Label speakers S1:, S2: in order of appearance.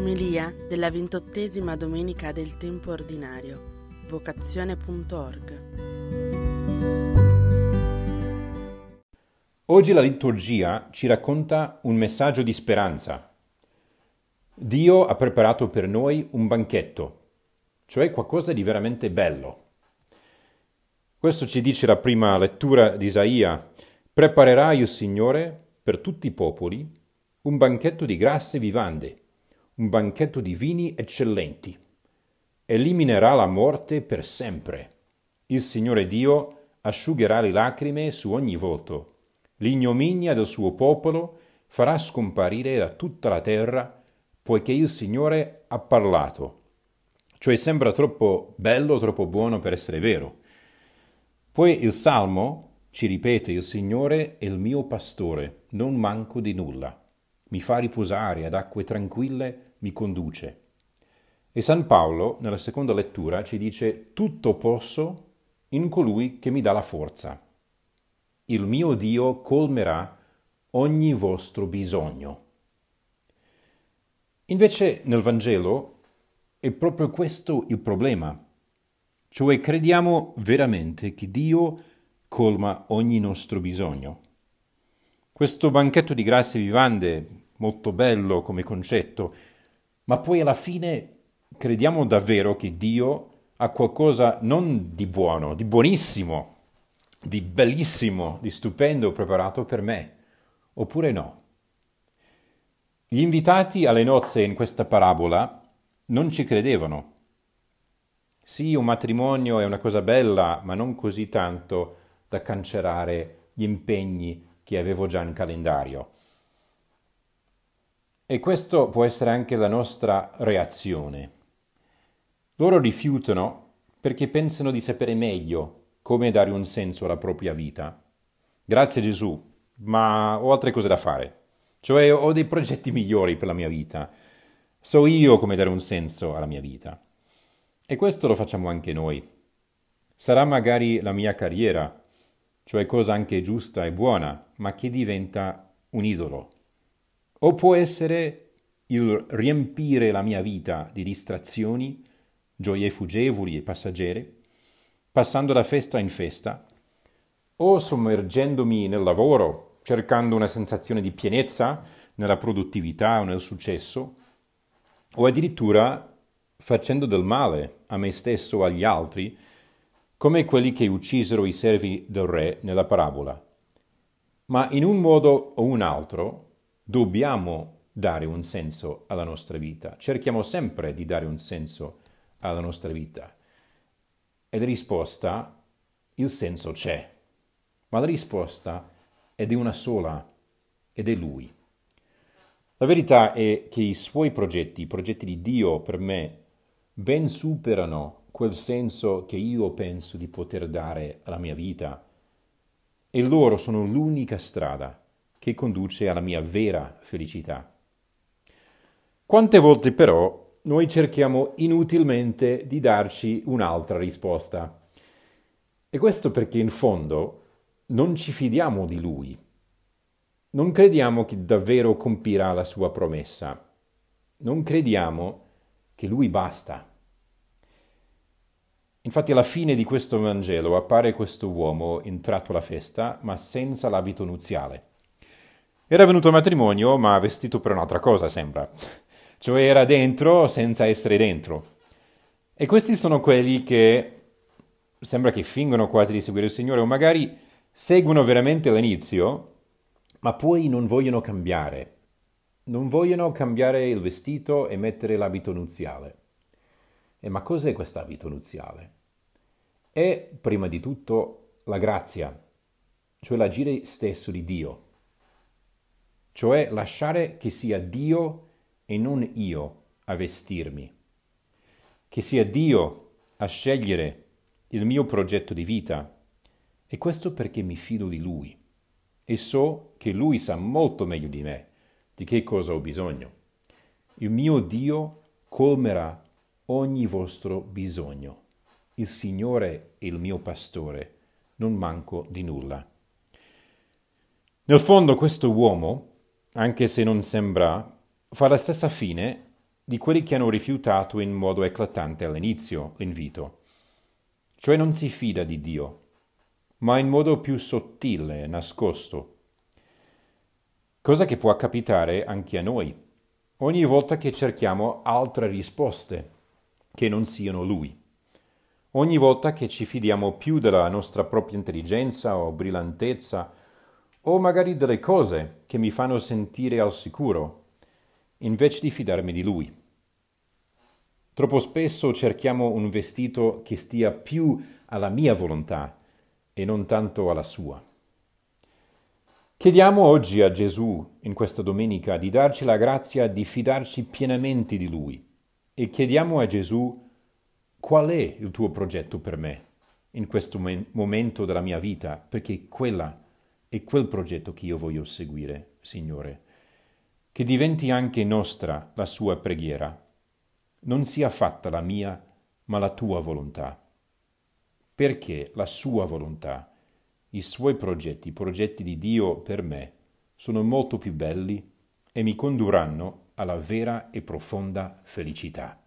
S1: Umilia della ventottesima domenica del tempo ordinario. Vocazione.org
S2: Oggi la liturgia ci racconta un messaggio di speranza. Dio ha preparato per noi un banchetto, cioè qualcosa di veramente bello. Questo ci dice la prima lettura di Isaia. Preparerà il Signore per tutti i popoli un banchetto di grasse vivande, un banchetto di vini eccellenti. Eliminerà la morte per sempre. Il Signore Dio asciugherà le lacrime su ogni volto. L'ignominia del suo popolo farà scomparire da tutta la terra, poiché il Signore ha parlato. Cioè sembra troppo bello, troppo buono per essere vero. Poi il Salmo ci ripete il Signore è il mio pastore, non manco di nulla mi fa riposare ad acque tranquille, mi conduce. E San Paolo, nella seconda lettura, ci dice tutto posso in colui che mi dà la forza. Il mio Dio colmerà ogni vostro bisogno. Invece nel Vangelo è proprio questo il problema, cioè crediamo veramente che Dio colma ogni nostro bisogno. Questo banchetto di grazie vivande molto bello come concetto, ma poi alla fine crediamo davvero che Dio ha qualcosa non di buono, di buonissimo, di bellissimo, di stupendo preparato per me, oppure no? Gli invitati alle nozze in questa parabola non ci credevano. Sì, un matrimonio è una cosa bella, ma non così tanto da cancellare gli impegni che avevo già in calendario. E questo può essere anche la nostra reazione. Loro rifiutano perché pensano di sapere meglio come dare un senso alla propria vita. Grazie Gesù, ma ho altre cose da fare. Cioè ho dei progetti migliori per la mia vita. So io come dare un senso alla mia vita. E questo lo facciamo anche noi. Sarà magari la mia carriera, cioè cosa anche giusta e buona, ma che diventa un idolo o può essere il riempire la mia vita di distrazioni, gioie fuggevoli e passeggere, passando da festa in festa, o sommergendomi nel lavoro, cercando una sensazione di pienezza nella produttività o nel successo, o addirittura facendo del male a me stesso o agli altri, come quelli che uccisero i servi del re nella parabola. Ma in un modo o un altro dobbiamo dare un senso alla nostra vita, cerchiamo sempre di dare un senso alla nostra vita. E la risposta, il senso c'è, ma la risposta è di una sola ed è Lui. La verità è che i suoi progetti, i progetti di Dio per me, ben superano quel senso che io penso di poter dare alla mia vita e loro sono l'unica strada che conduce alla mia vera felicità. Quante volte però noi cerchiamo inutilmente di darci un'altra risposta. E questo perché in fondo non ci fidiamo di Lui. Non crediamo che davvero compirà la sua promessa. Non crediamo che Lui basta. Infatti alla fine di questo Vangelo appare questo uomo entrato alla festa, ma senza l'abito nuziale. Era venuto al matrimonio, ma vestito per un'altra cosa, sembra. Cioè era dentro senza essere dentro. E questi sono quelli che sembra che fingono quasi di seguire il Signore, o magari seguono veramente all'inizio, ma poi non vogliono cambiare. Non vogliono cambiare il vestito e mettere l'abito nuziale. E ma cos'è quest'abito nuziale? È prima di tutto la grazia, cioè l'agire stesso di Dio cioè lasciare che sia Dio e non io a vestirmi, che sia Dio a scegliere il mio progetto di vita. E questo perché mi fido di Lui e so che Lui sa molto meglio di me di che cosa ho bisogno. Il mio Dio colmerà ogni vostro bisogno. Il Signore è il mio pastore, non manco di nulla. Nel fondo questo uomo anche se non sembra, fa la stessa fine di quelli che hanno rifiutato in modo eclatante all'inizio l'invito. Cioè non si fida di Dio, ma in modo più sottile e nascosto. Cosa che può capitare anche a noi, ogni volta che cerchiamo altre risposte che non siano Lui. Ogni volta che ci fidiamo più della nostra propria intelligenza o brillantezza, o magari delle cose che mi fanno sentire al sicuro, invece di fidarmi di Lui. Troppo spesso cerchiamo un vestito che stia più alla mia volontà e non tanto alla sua. Chiediamo oggi a Gesù, in questa domenica, di darci la grazia di fidarci pienamente di Lui e chiediamo a Gesù qual è il tuo progetto per me in questo momento della mia vita, perché quella è quel progetto che io voglio seguire, Signore. Che diventi anche nostra la sua preghiera. Non sia fatta la mia, ma la tua volontà. Perché la sua volontà, i suoi progetti, i progetti di Dio per me, sono molto più belli e mi condurranno alla vera e profonda felicità.